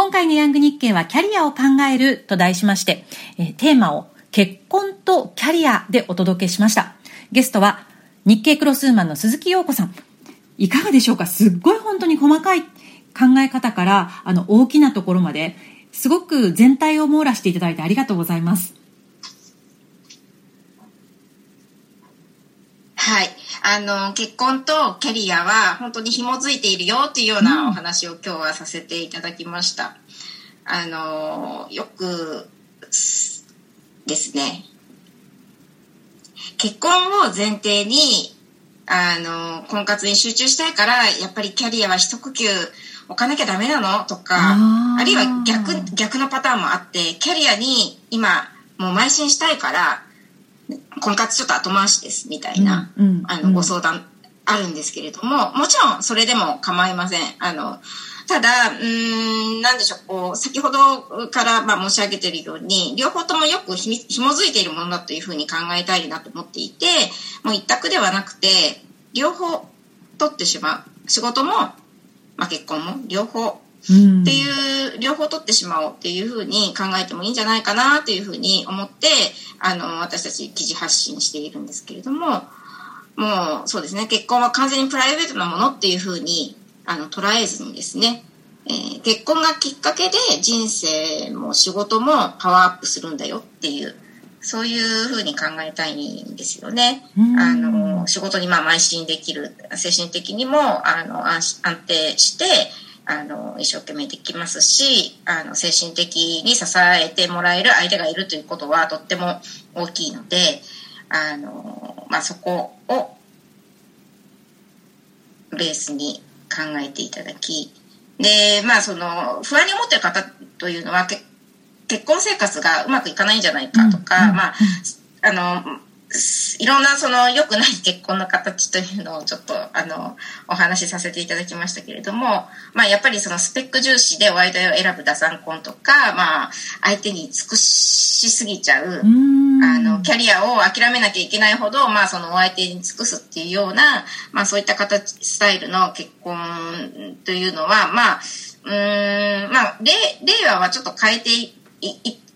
今回のヤング日経はキャリアを考えると題しまして、え、テーマを結婚とキャリアでお届けしました。ゲストは日経クロスウーマンの鈴木陽子さん。いかがでしょうか？すっごい本当に細かい考え方からあの大きなところまですごく全体を網羅していただいてありがとうございます。はい。あの、結婚とキャリアは本当に紐づいているよというようなお話を今日はさせていただきました。あの、よくですね、結婚を前提に、あの、婚活に集中したいから、やっぱりキャリアは一呼吸置かなきゃダメなの？とか、あるいは逆、逆のパターンもあって、キャリアに今、もう邁進したいから、婚活ちょっと後回しですみたいな、うんうん、あのご相談あるんですけれどももちろんそれでも構いません。あのただ、うん、なんでしょう、こう、先ほどからまあ申し上げているように、両方ともよくひ紐づいているものだというふうに考えたいなと思っていて、もう一択ではなくて、両方取ってしまう。仕事も、まあ結婚も、両方っていう、両方取ってしまおうっていうふうに考えてもいいんじゃないかなというふうに思って、あの、私たち記事発信しているんですけれども、もうそうですね、結婚は完全にプライベートなものっていうふうに、あの、捉えずにですね、えー、結婚がきっかけで人生も仕事もパワーアップするんだよっていう、そういうふうに考えたいんですよね。あの、仕事にまあ邁進できる、精神的にも、あの、安定して、あの一生懸命できますしあの精神的に支えてもらえる相手がいるということはとっても大きいのであの、まあ、そこをベースに考えていただきでまあその不安に思ってる方というのは結婚生活がうまくいかないんじゃないかとか、うん、まああのいろんなその良くない結婚の形というのをちょっとあのお話しさせていただきましたけれども、まあ、やっぱりそのスペック重視でお相手を選ぶ打算婚とか、まあ、相手に尽くしすぎちゃうあのキャリアを諦めなきゃいけないほど、まあ、そのお相手に尽くすっていうような、まあ、そういった形スタイルの結婚というのは、まあうんまあ、令和はちょっと変えてい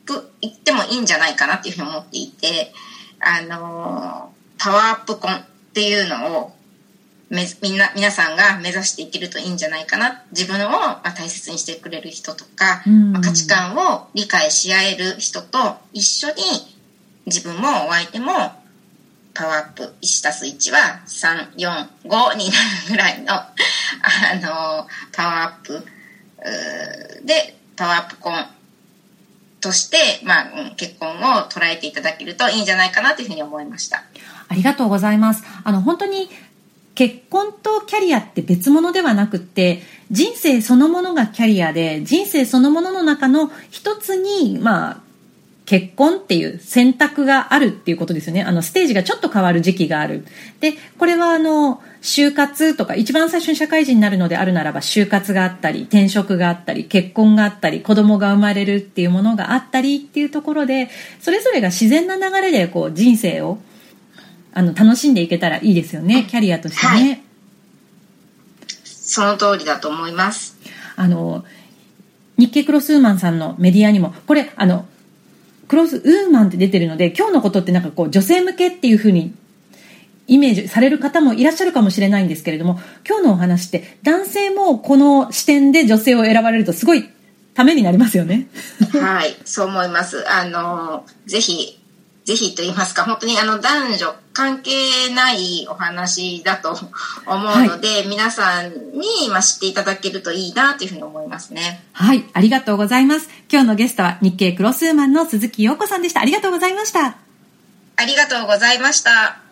くいってもいいんじゃないかなっていうふうに思っていて。あのパワーアップ婚っていうのをめみんな皆さんが目指していけるといいんじゃないかな。自分を、まあ、大切にしてくれる人とか、まあ、価値観を理解し合える人と一緒に自分もお相手もパワーアップ1たす1は345になるぐらいのあのパワーアップでパワーアップ婚として、まあ、結婚を捉えていただけるといいんじゃないかなというふうに思いました。ありがとうございます。あの、本当に結婚とキャリアって別物ではなくって人生そのものがキャリアで人生そのものの中の一つにまあ結婚っていう選択があるっていうことですよね。あの、ステージがちょっと変わる時期がある。で、これはあの、就活とか、一番最初に社会人になるのであるならば、就活があったり、転職があったり、結婚があったり、子供が生まれるっていうものがあったりっていうところで、それぞれが自然な流れでこう、人生を、あの、楽しんでいけたらいいですよね。キャリアとしてね。はい、その通りだと思います。あの、日経クロスウーマンさんのメディアにも、これ、あの、クロスウーマンって出てるので今日のことってなんかこう女性向けっていうふうにイメージされる方もいらっしゃるかもしれないんですけれども今日のお話って男性もこの視点で女性を選ばれるとすごいためになりますよね。はいそう思います。あのぜひぜひと言いますか、本当にあの男女関係ないお話だと思うので、はい、皆さんにま知っていただけるといいなというふうに思いますね。はい、ありがとうございます。今日のゲストは日経クロスウーマンの鈴木陽子さんでした。ありがとうございました。ありがとうございました。